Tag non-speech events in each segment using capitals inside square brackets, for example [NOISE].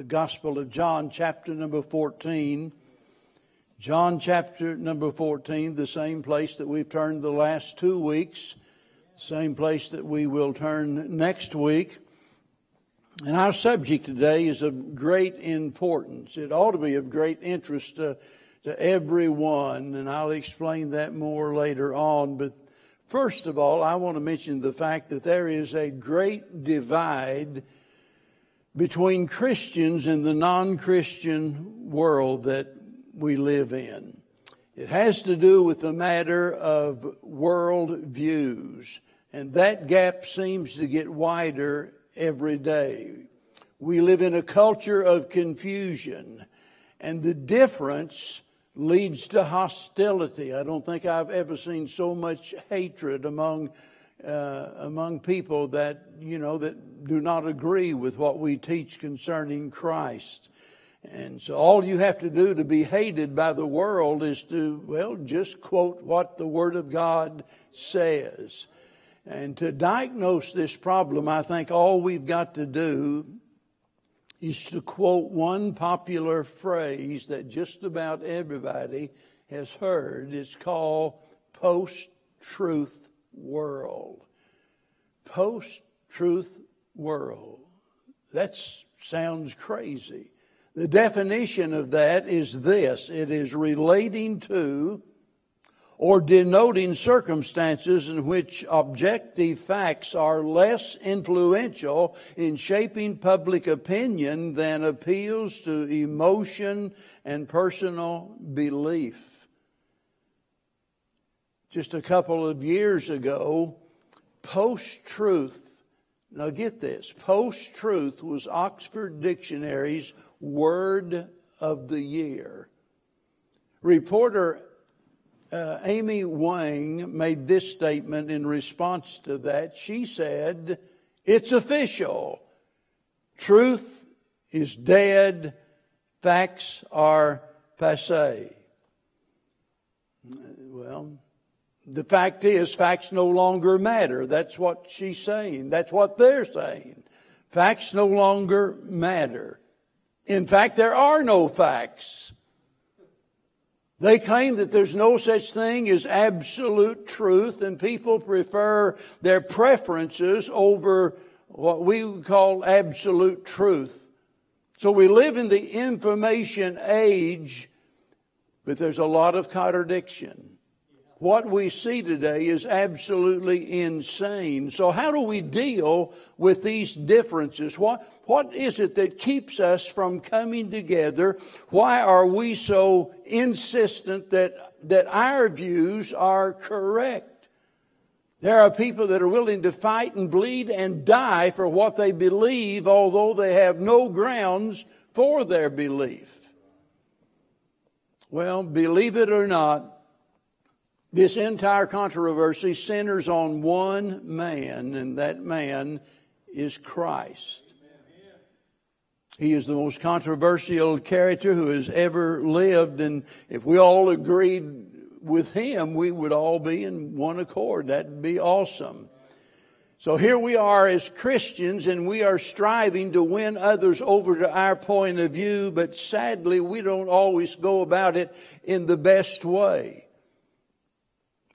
the Gospel of John, chapter number 14. John, chapter number 14, the same place that we've turned the last two weeks, same place that we will turn next week. And our subject today is of great importance. It ought to be of great interest to, to everyone, and I'll explain that more later on. But first of all, I want to mention the fact that there is a great divide between Christians and the non Christian world that we live in. It has to do with the matter of world views, and that gap seems to get wider every day. We live in a culture of confusion, and the difference leads to hostility. I don't think I've ever seen so much hatred among uh, among people that you know that do not agree with what we teach concerning Christ. And so all you have to do to be hated by the world is to, well, just quote what the Word of God says. And to diagnose this problem, I think all we've got to do is to quote one popular phrase that just about everybody has heard. It's called post truth world. Post truth world. That sounds crazy. The definition of that is this it is relating to or denoting circumstances in which objective facts are less influential in shaping public opinion than appeals to emotion and personal belief. Just a couple of years ago, post truth, now get this, post truth was Oxford Dictionary's word of the year. Reporter uh, Amy Wang made this statement in response to that. She said, It's official. Truth is dead. Facts are passe. Well, the fact is, facts no longer matter. That's what she's saying. That's what they're saying. Facts no longer matter. In fact, there are no facts. They claim that there's no such thing as absolute truth, and people prefer their preferences over what we would call absolute truth. So we live in the information age, but there's a lot of contradiction. What we see today is absolutely insane. So how do we deal with these differences? What, what is it that keeps us from coming together? Why are we so insistent that, that our views are correct? There are people that are willing to fight and bleed and die for what they believe, although they have no grounds for their belief. Well, believe it or not, this entire controversy centers on one man, and that man is Christ. He is the most controversial character who has ever lived, and if we all agreed with him, we would all be in one accord. That'd be awesome. So here we are as Christians, and we are striving to win others over to our point of view, but sadly, we don't always go about it in the best way.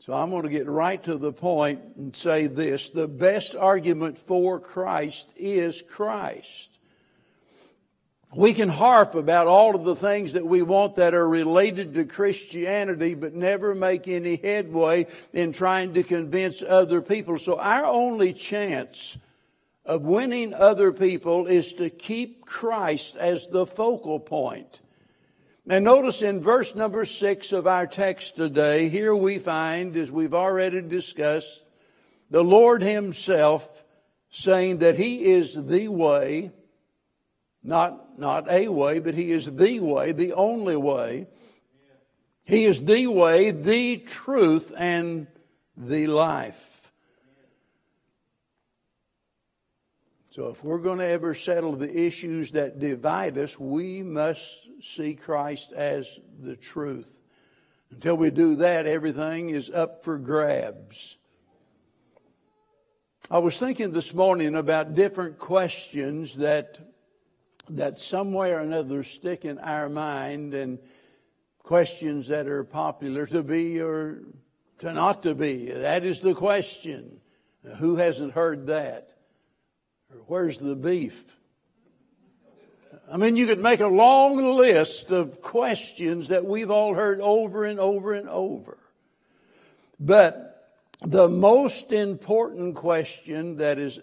So I'm going to get right to the point and say this. The best argument for Christ is Christ. We can harp about all of the things that we want that are related to Christianity, but never make any headway in trying to convince other people. So our only chance of winning other people is to keep Christ as the focal point. And notice in verse number six of our text today, here we find, as we've already discussed, the Lord Himself saying that He is the way, not, not a way, but He is the way, the only way. He is the way, the truth, and the life. So if we're going to ever settle the issues that divide us, we must see Christ as the truth. Until we do that, everything is up for grabs. I was thinking this morning about different questions that that some way or another stick in our mind and questions that are popular to be or to not to be. That is the question. Who hasn't heard that? Where's the beef? I mean, you could make a long list of questions that we've all heard over and over and over. But the most important question that is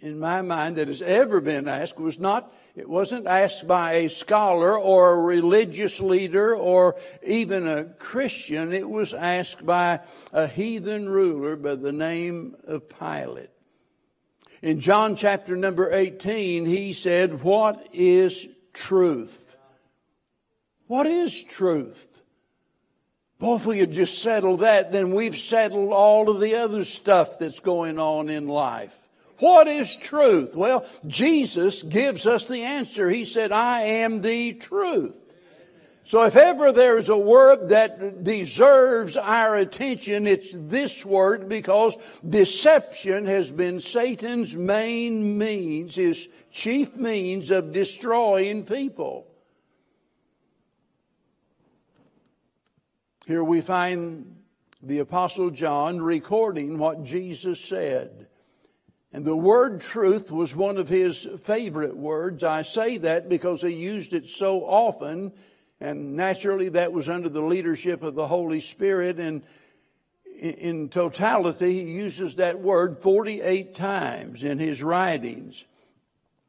in my mind that has ever been asked was not it wasn't asked by a scholar or a religious leader or even a Christian. It was asked by a heathen ruler by the name of Pilate. In John chapter number 18, he said, What is truth? What is truth? Well, if we could just settle that, then we've settled all of the other stuff that's going on in life. What is truth? Well, Jesus gives us the answer. He said, I am the truth. So if ever there's a word that deserves our attention, it's this word because deception has been Satan's main means, his chief means of destroying people. Here we find the Apostle John recording what Jesus said. And the word truth was one of his favorite words. I say that because he used it so often, and naturally that was under the leadership of the Holy Spirit. And in totality, he uses that word 48 times in his writings.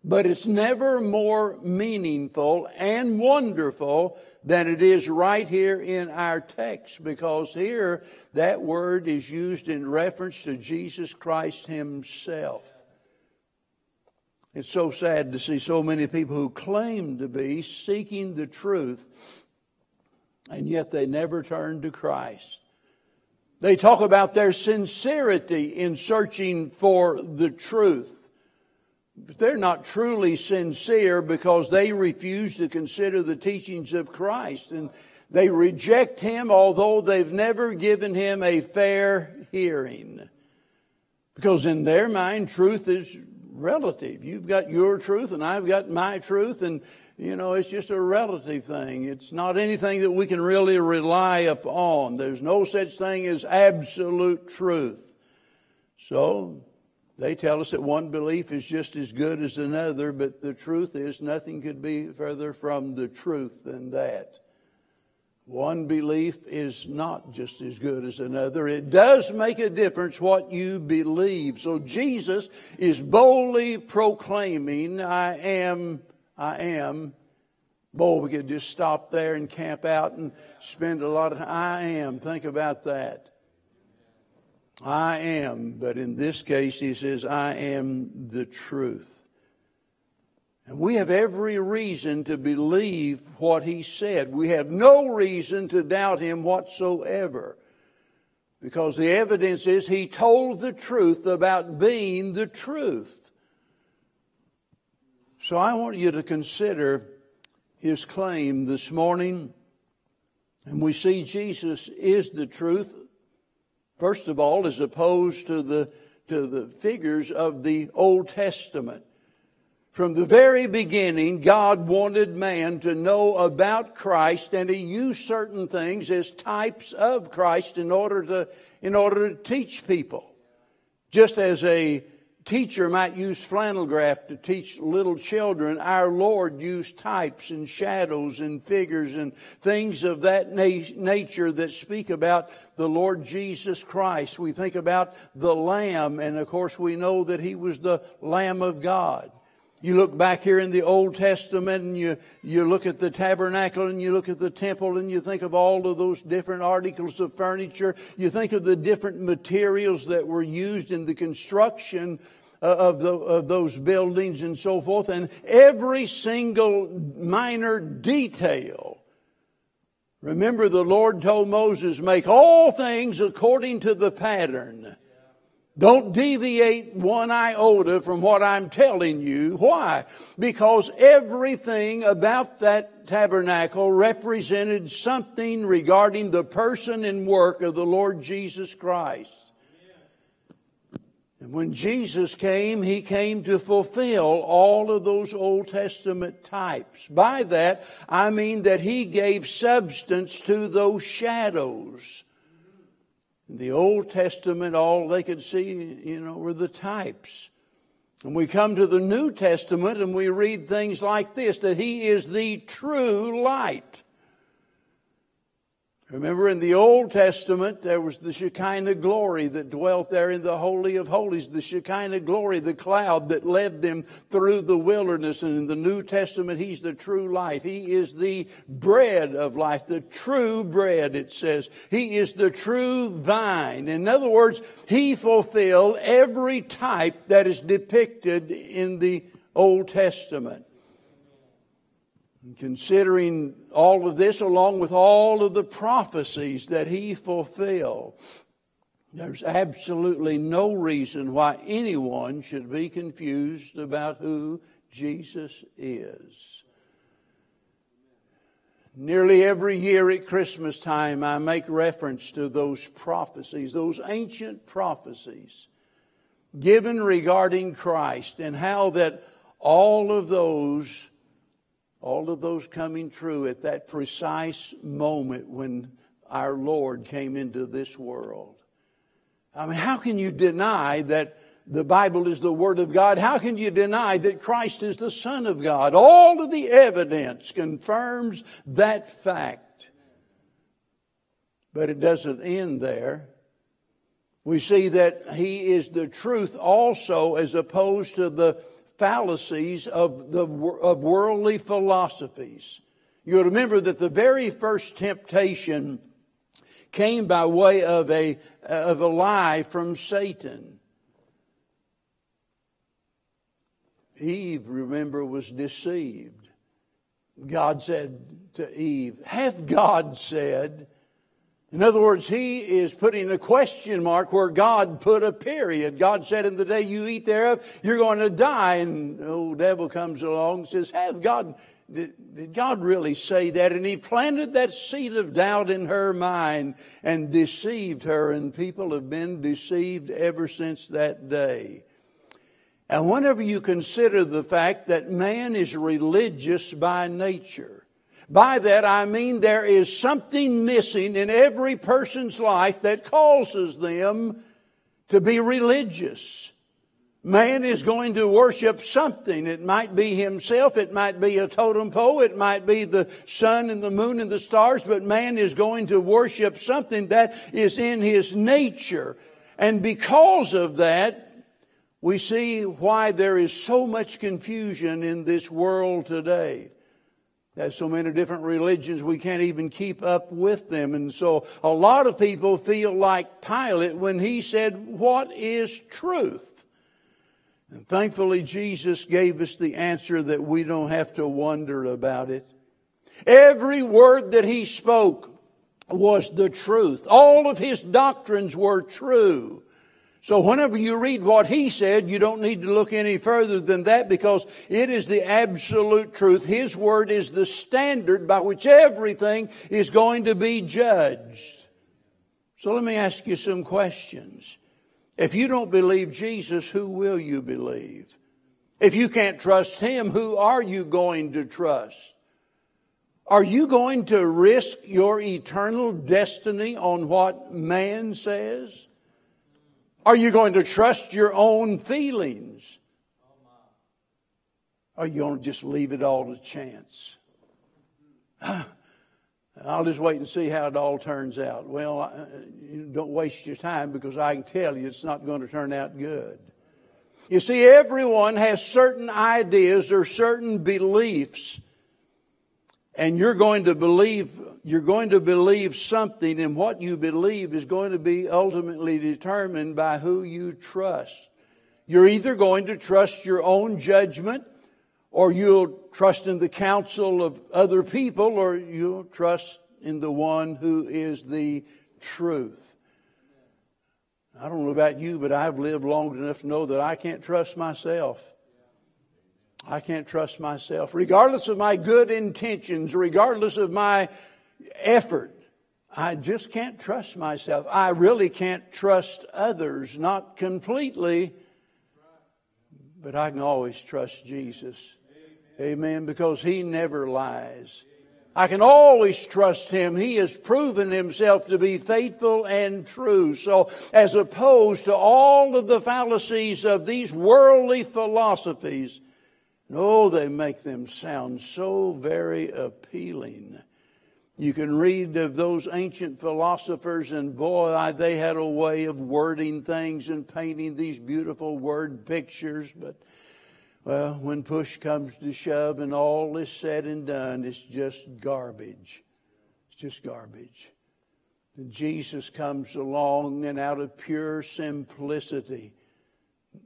But it's never more meaningful and wonderful than it is right here in our text because here that word is used in reference to Jesus Christ Himself. It's so sad to see so many people who claim to be seeking the truth and yet they never turn to Christ. They talk about their sincerity in searching for the truth. But they're not truly sincere because they refuse to consider the teachings of Christ and they reject him although they've never given him a fair hearing. Because in their mind, truth is relative. You've got your truth and I've got my truth and you know, it's just a relative thing. It's not anything that we can really rely upon. There's no such thing as absolute truth. So they tell us that one belief is just as good as another, but the truth is nothing could be further from the truth than that. One belief is not just as good as another. It does make a difference what you believe. So Jesus is boldly proclaiming, I am, I am. Boy, we could just stop there and camp out and spend a lot of time. I am. Think about that. I am, but in this case, he says, I am the truth. And we have every reason to believe what he said. We have no reason to doubt him whatsoever. Because the evidence is he told the truth about being the truth. So I want you to consider his claim this morning. And we see Jesus is the truth First of all, as opposed to the, to the figures of the Old Testament. From the very beginning, God wanted man to know about Christ, and He used certain things as types of Christ in order to, in order to teach people. Just as a teacher might use flannel graph to teach little children, our Lord used types and shadows and figures and things of that na- nature that speak about the Lord Jesus Christ. We think about the Lamb, and of course we know that He was the Lamb of God. You look back here in the Old Testament and you, you look at the tabernacle and you look at the temple and you think of all of those different articles of furniture. You think of the different materials that were used in the construction uh, of, the, of those buildings and so forth, and every single minor detail. Remember, the Lord told Moses, make all things according to the pattern. Don't deviate one iota from what I'm telling you. Why? Because everything about that tabernacle represented something regarding the person and work of the Lord Jesus Christ. And when Jesus came, he came to fulfill all of those Old Testament types. By that, I mean that he gave substance to those shadows. In the Old Testament, all they could see, you know, were the types. And we come to the New Testament and we read things like this that he is the true light. Remember in the Old Testament, there was the Shekinah glory that dwelt there in the Holy of Holies, the Shekinah glory, the cloud that led them through the wilderness. And in the New Testament, He's the true light. He is the bread of life, the true bread, it says. He is the true vine. In other words, He fulfilled every type that is depicted in the Old Testament. Considering all of this, along with all of the prophecies that he fulfilled, there's absolutely no reason why anyone should be confused about who Jesus is. Nearly every year at Christmas time, I make reference to those prophecies, those ancient prophecies given regarding Christ, and how that all of those all of those coming true at that precise moment when our Lord came into this world. I mean, how can you deny that the Bible is the Word of God? How can you deny that Christ is the Son of God? All of the evidence confirms that fact. But it doesn't end there. We see that He is the truth also as opposed to the fallacies of, the, of worldly philosophies. You'll remember that the very first temptation came by way of a, uh, of a lie from Satan. Eve, remember, was deceived. God said to Eve, Hath God said, in other words, he is putting a question mark where God put a period. God said, in the day you eat thereof, you're going to die. And the old devil comes along and says, have God, did, did God really say that? And he planted that seed of doubt in her mind and deceived her. And people have been deceived ever since that day. And whenever you consider the fact that man is religious by nature, by that I mean there is something missing in every person's life that causes them to be religious. Man is going to worship something. It might be himself. It might be a totem pole. It might be the sun and the moon and the stars. But man is going to worship something that is in his nature. And because of that, we see why there is so much confusion in this world today. There's so many different religions, we can't even keep up with them. And so a lot of people feel like Pilate when he said, What is truth? And thankfully, Jesus gave us the answer that we don't have to wonder about it. Every word that he spoke was the truth. All of his doctrines were true. So whenever you read what he said, you don't need to look any further than that because it is the absolute truth. His word is the standard by which everything is going to be judged. So let me ask you some questions. If you don't believe Jesus, who will you believe? If you can't trust him, who are you going to trust? Are you going to risk your eternal destiny on what man says? Are you going to trust your own feelings? Or are you going to just leave it all to chance? [SIGHS] I'll just wait and see how it all turns out. Well, don't waste your time because I can tell you it's not going to turn out good. You see, everyone has certain ideas or certain beliefs and you're going to believe you're going to believe something and what you believe is going to be ultimately determined by who you trust. You're either going to trust your own judgment or you'll trust in the counsel of other people or you'll trust in the one who is the truth. I don't know about you but i've lived long enough to know that i can't trust myself. I can't trust myself. Regardless of my good intentions, regardless of my effort, I just can't trust myself. I really can't trust others, not completely, but I can always trust Jesus. Amen. Amen. Because He never lies. I can always trust Him. He has proven Himself to be faithful and true. So, as opposed to all of the fallacies of these worldly philosophies, no, they make them sound so very appealing. You can read of those ancient philosophers, and boy, they had a way of wording things and painting these beautiful word pictures. But, well, when push comes to shove and all is said and done, it's just garbage. It's just garbage. And Jesus comes along, and out of pure simplicity,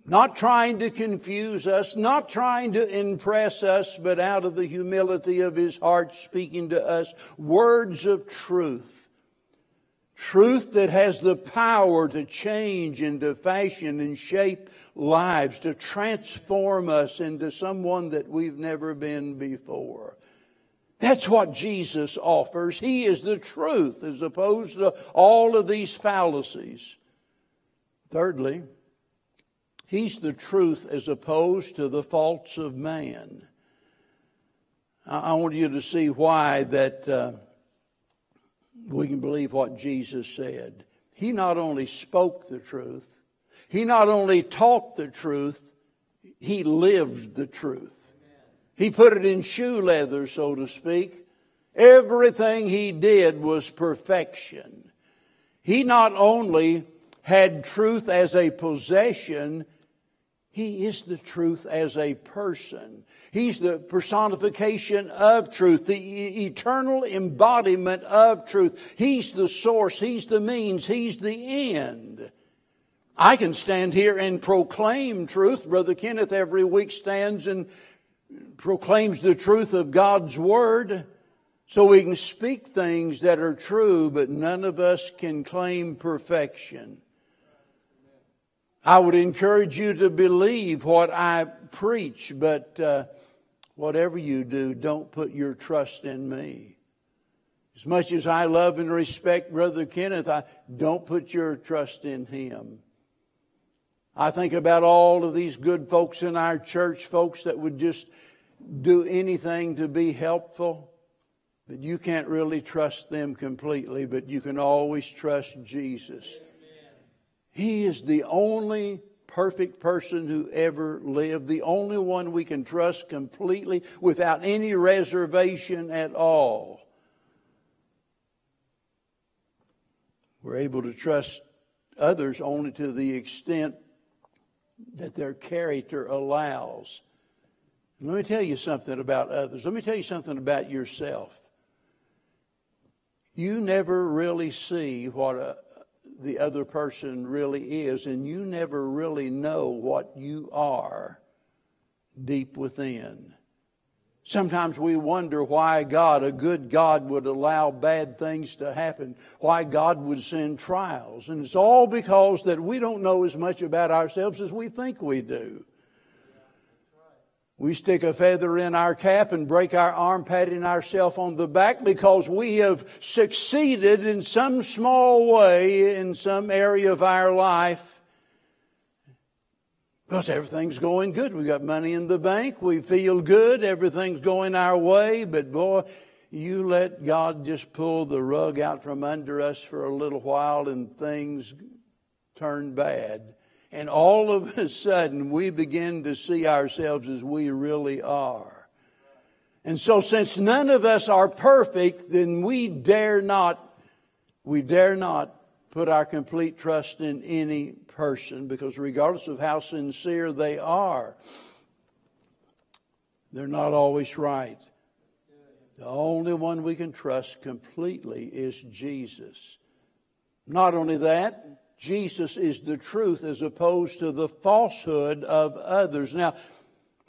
not trying to confuse us, not trying to impress us, but out of the humility of his heart speaking to us words of truth. Truth that has the power to change and to fashion and shape lives, to transform us into someone that we've never been before. That's what Jesus offers. He is the truth as opposed to all of these fallacies. Thirdly, He's the truth as opposed to the faults of man. I want you to see why that uh, we can believe what Jesus said. He not only spoke the truth, he not only taught the truth, he lived the truth. He put it in shoe leather, so to speak. Everything he did was perfection. He not only had truth as a possession, he is the truth as a person. He's the personification of truth, the eternal embodiment of truth. He's the source, He's the means, He's the end. I can stand here and proclaim truth. Brother Kenneth every week stands and proclaims the truth of God's Word. So we can speak things that are true, but none of us can claim perfection. I would encourage you to believe what I preach, but uh, whatever you do, don't put your trust in me. As much as I love and respect Brother Kenneth, I don't put your trust in him. I think about all of these good folks in our church, folks that would just do anything to be helpful. But you can't really trust them completely, but you can always trust Jesus. He is the only perfect person who ever lived, the only one we can trust completely without any reservation at all. We're able to trust others only to the extent that their character allows. Let me tell you something about others. Let me tell you something about yourself. You never really see what a, the other person really is, and you never really know what you are deep within. Sometimes we wonder why God, a good God, would allow bad things to happen, why God would send trials. And it's all because that we don't know as much about ourselves as we think we do. We stick a feather in our cap and break our arm patting ourselves on the back because we have succeeded in some small way in some area of our life. Because everything's going good. We've got money in the bank. We feel good. Everything's going our way. But boy, you let God just pull the rug out from under us for a little while and things turn bad. And all of a sudden, we begin to see ourselves as we really are. And so, since none of us are perfect, then we dare not, we dare not put our complete trust in any person because, regardless of how sincere they are, they're not always right. The only one we can trust completely is Jesus. Not only that, Jesus is the truth as opposed to the falsehood of others. Now,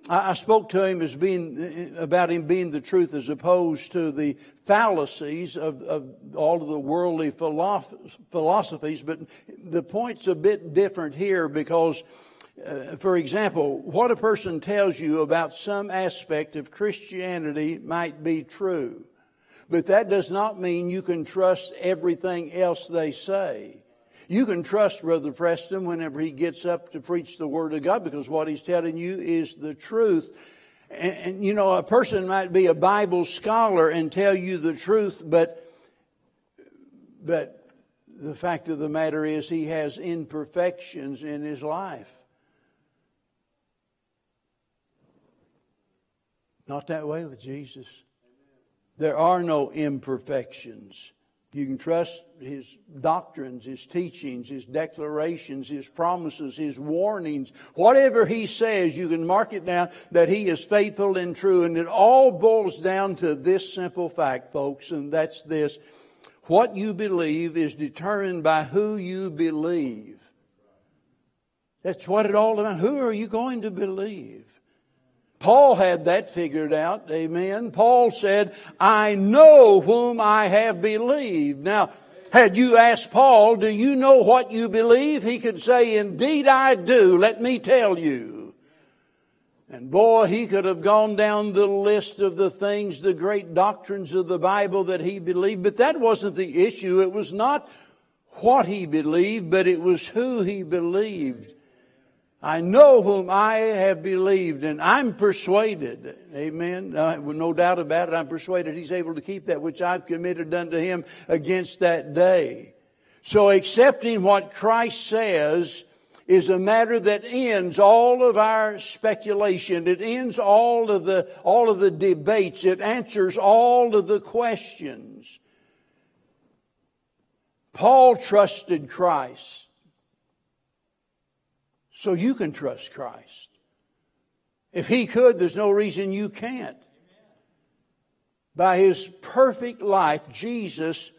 I spoke to him as being about him being the truth as opposed to the fallacies of, of all of the worldly philosophies, but the point's a bit different here because, uh, for example, what a person tells you about some aspect of Christianity might be true. But that does not mean you can trust everything else they say. You can trust Brother Preston whenever he gets up to preach the Word of God because what he's telling you is the truth. And, and, you know, a person might be a Bible scholar and tell you the truth, but, but the fact of the matter is he has imperfections in his life. Not that way with Jesus. There are no imperfections. You can trust his doctrines, his teachings, his declarations, his promises, his warnings. Whatever he says, you can mark it down that he is faithful and true. And it all boils down to this simple fact, folks, and that's this. What you believe is determined by who you believe. That's what it all about. Who are you going to believe? Paul had that figured out. Amen. Paul said, I know whom I have believed. Now, had you asked Paul, do you know what you believe? He could say, indeed I do. Let me tell you. And boy, he could have gone down the list of the things, the great doctrines of the Bible that he believed, but that wasn't the issue. It was not what he believed, but it was who he believed. I know whom I have believed, and I'm persuaded. Amen. Uh, no doubt about it, I'm persuaded He's able to keep that which I've committed unto Him against that day. So accepting what Christ says is a matter that ends all of our speculation. It ends all of the, all of the debates. It answers all of the questions. Paul trusted Christ. So you can trust Christ. If He could, there's no reason you can't. By His perfect life, Jesus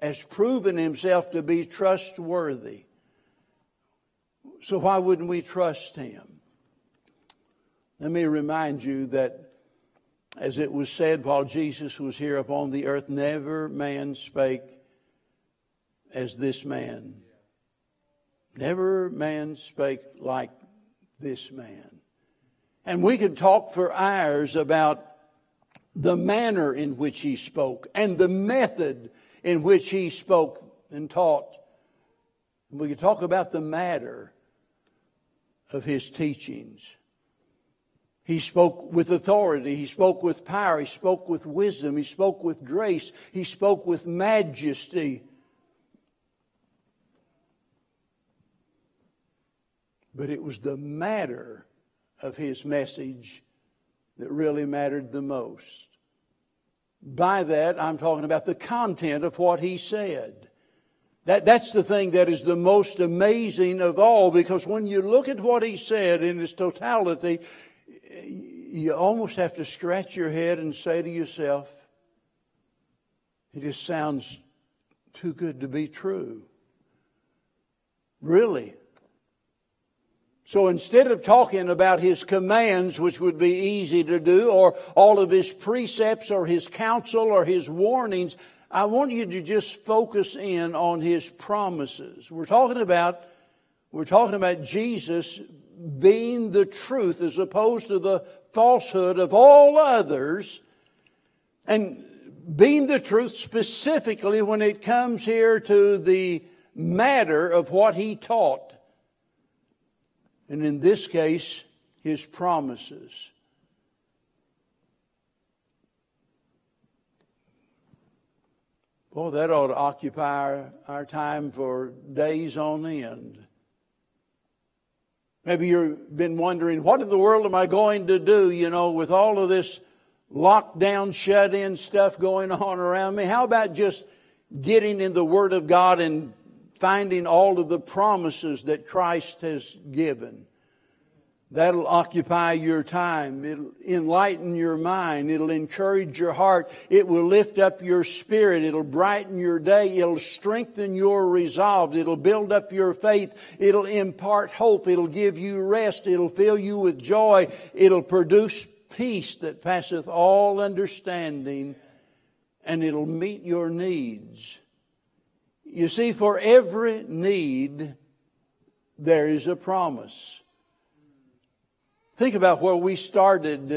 has proven Himself to be trustworthy. So why wouldn't we trust Him? Let me remind you that, as it was said while Jesus was here upon the earth, never man spake as this man. Never man spake like this man. And we could talk for hours about the manner in which he spoke and the method in which he spoke and taught. We could talk about the matter of his teachings. He spoke with authority. He spoke with power. He spoke with wisdom. He spoke with grace. He spoke with majesty. But it was the matter of his message that really mattered the most. By that, I'm talking about the content of what he said. That, that's the thing that is the most amazing of all because when you look at what he said in its totality, you almost have to scratch your head and say to yourself, it just sounds too good to be true. Really. So instead of talking about his commands, which would be easy to do, or all of his precepts, or his counsel, or his warnings, I want you to just focus in on his promises. We're talking about, we're talking about Jesus being the truth as opposed to the falsehood of all others, and being the truth specifically when it comes here to the matter of what he taught and in this case, his promises. Well, that ought to occupy our, time for days on end. Maybe you've been wondering, what in the world am I going to do, you know, with all of this lockdown, shut in stuff going on around me? How about just getting in the Word of God and finding all of the promises that Christ has given. That'll occupy your time. It'll enlighten your mind. It'll encourage your heart. It will lift up your spirit. It'll brighten your day. It'll strengthen your resolve. It'll build up your faith. It'll impart hope. It'll give you rest. It'll fill you with joy. It'll produce peace that passeth all understanding. And it'll meet your needs. You see, for every need, there is a promise. Think about where we started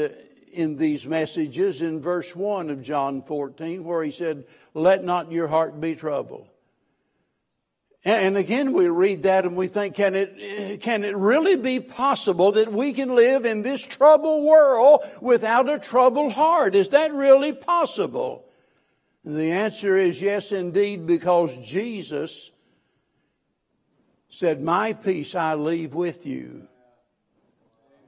in these messages in verse 1 of John 14, where he said, Let not your heart be troubled. And again, we read that and we think, can it, can it really be possible that we can live in this troubled world without a troubled heart? Is that really possible? And the answer is yes, indeed, because Jesus said, My peace I leave with you.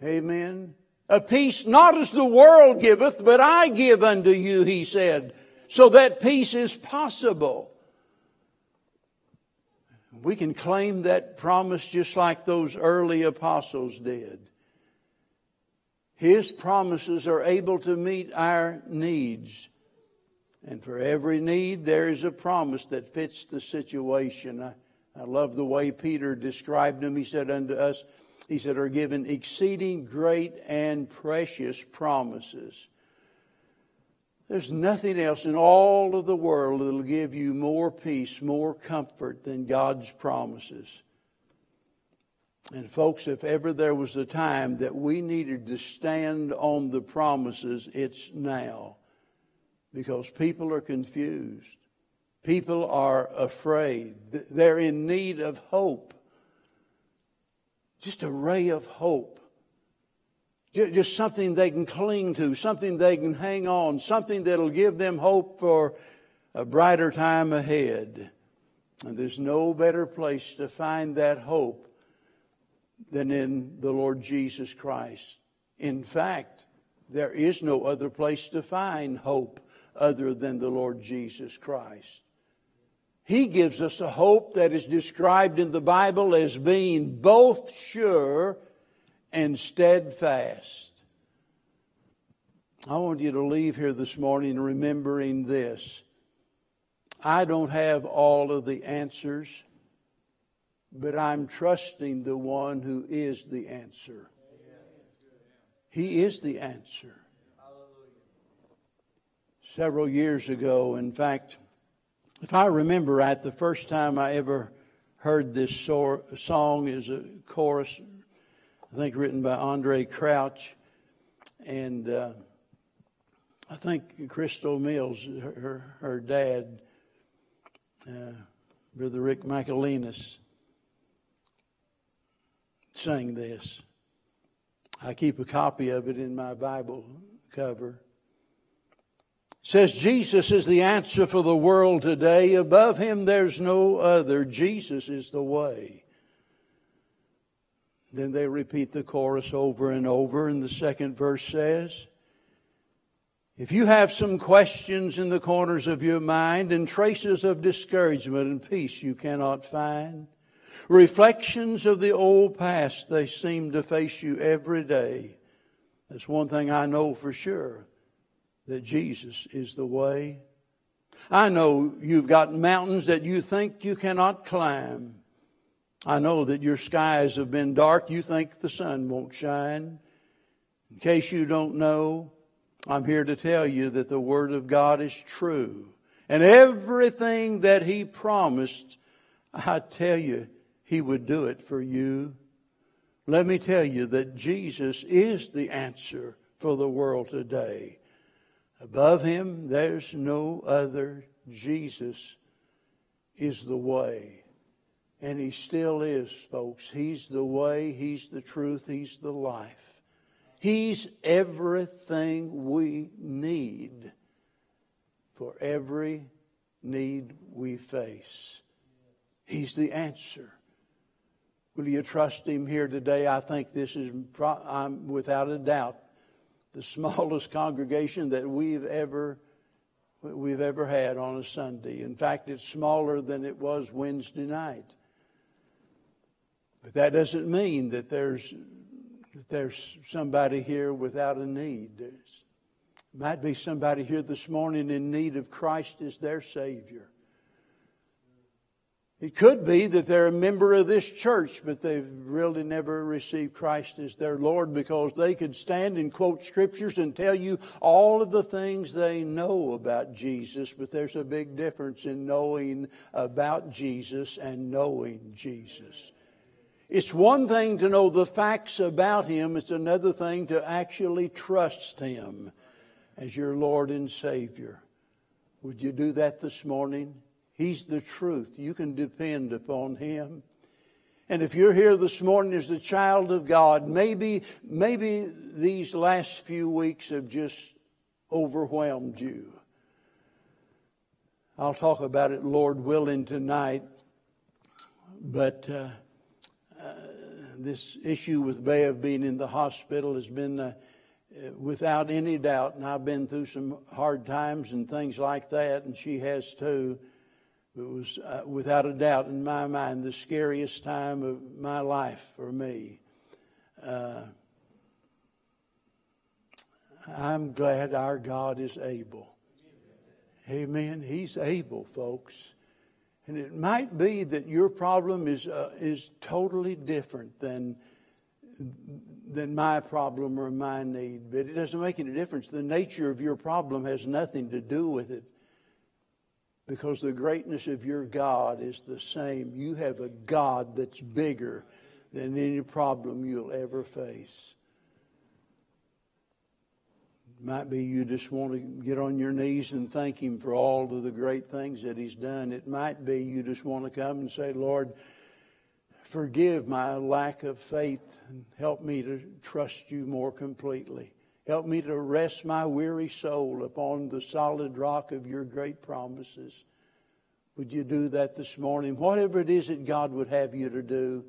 Amen. A peace not as the world giveth, but I give unto you, he said. So that peace is possible. We can claim that promise just like those early apostles did. His promises are able to meet our needs. And for every need, there is a promise that fits the situation. I, I love the way Peter described them. He said unto us, he said, are given exceeding great and precious promises there's nothing else in all of the world that'll give you more peace, more comfort than God's promises. And, folks, if ever there was a time that we needed to stand on the promises, it's now. Because people are confused. People are afraid. They're in need of hope. Just a ray of hope. Just something they can cling to, something they can hang on, something that'll give them hope for a brighter time ahead. And there's no better place to find that hope than in the Lord Jesus Christ. In fact, there is no other place to find hope other than the Lord Jesus Christ. He gives us a hope that is described in the Bible as being both sure and steadfast. I want you to leave here this morning remembering this. I don't have all of the answers, but I'm trusting the one who is the answer. He is the answer. Several years ago, in fact, if I remember right, the first time I ever heard this song is a chorus I think written by Andraé Crouch. And uh, I think Crystal Mills, her, her dad, uh, Brother Rick Michaelinas, sang this. I keep a copy of it in my Bible cover. Says Jesus is the answer for the world today. Above him there's no other. Jesus is the way. Then they repeat the chorus over and over, and the second verse says, If you have some questions in the corners of your mind and traces of discouragement and peace you cannot find, reflections of the old past, they seem to face you every day. That's one thing I know for sure that Jesus is the way. I know you've got mountains that you think you cannot climb. I know that your skies have been dark. You think the sun won't shine. In case you don't know, I'm here to tell you that the Word of God is true. And everything that He promised, I tell you, He would do it for you. Let me tell you that Jesus is the answer for the world today. Above Him, there's no other. Jesus is the way. And He still is, folks. He's the way, He's the truth, He's the life. He's everything we need for every need we face. He's the answer. Will you trust Him here today? I think this is, I'm, without a doubt, the smallest congregation that we've ever we've ever had on a Sunday. In fact, it's smaller than it was Wednesday night. But that doesn't mean that there's, that there's somebody here without a need. There might be somebody here this morning in need of Christ as their Savior. It could be that they're a member of this church, but they've really never received Christ as their Lord because they could stand and quote scriptures and tell you all of the things they know about Jesus, but there's a big difference in knowing about Jesus and knowing Jesus. It's one thing to know the facts about Him, it's another thing to actually trust Him as your Lord and Savior. Would you do that this morning? He's the truth. You can depend upon Him. And if you're here this morning as a child of God, maybe, maybe these last few weeks have just overwhelmed you. I'll talk about it, Lord willing, tonight. But uh, uh, this issue with Bev being in the hospital has been uh, without any doubt, and I've been through some hard times and things like that, and she has too. It was uh, without a doubt in my mind the scariest time of my life for me. Uh, I'm glad our God is able. Amen. He's able, folks. And it might be that your problem is, uh, is totally different than, than my problem or my need, but it doesn't make any difference. The nature of your problem has nothing to do with it because the greatness of your God is the same. You have a God that's bigger than any problem you'll ever face. It might be you just want to get on your knees and thank Him for all of the great things that He's done. It might be you just want to come and say, Lord, forgive my lack of faith and help me to trust you more completely. Help me to rest my weary soul upon the solid rock of your great promises. Would you do that this morning? Whatever it is that God would have you to do,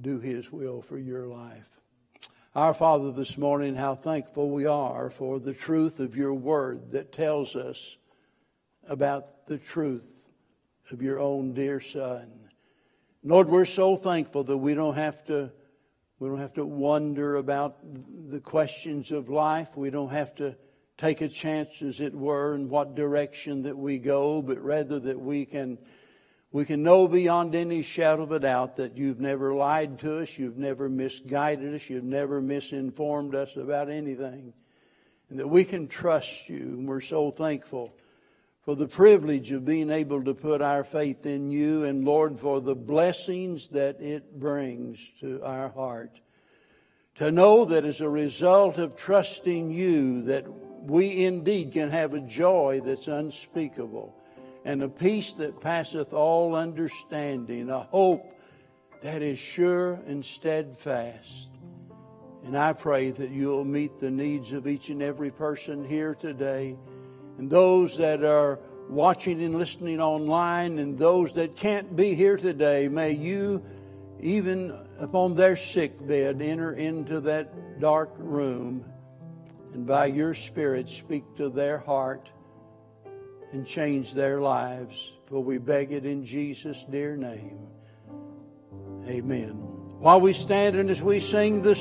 do His will for your life. Our Father, this morning, how thankful we are for the truth of your word that tells us about the truth of your own dear Son. Lord, we're so thankful that we don't have to we don't have to wonder about the questions of life. We don't have to take a chance, as it were, in what direction that we go, but rather that we can, we can know beyond any shadow of a doubt that you've never lied to us, you've never misguided us, you've never misinformed us about anything, and that we can trust you. And we're so thankful for the privilege of being able to put our faith in you, and Lord, for the blessings that it brings to our heart. To know that as a result of trusting you, that we indeed can have a joy that's unspeakable and a peace that passeth all understanding, a hope that is sure and steadfast. And I pray that you'll meet the needs of each and every person here today and those that are watching and listening online, and those that can't be here today, may you, even upon their sick bed, enter into that dark room and by your Spirit speak to their heart and change their lives. For we beg it in Jesus' dear name. Amen. While we stand and as we sing this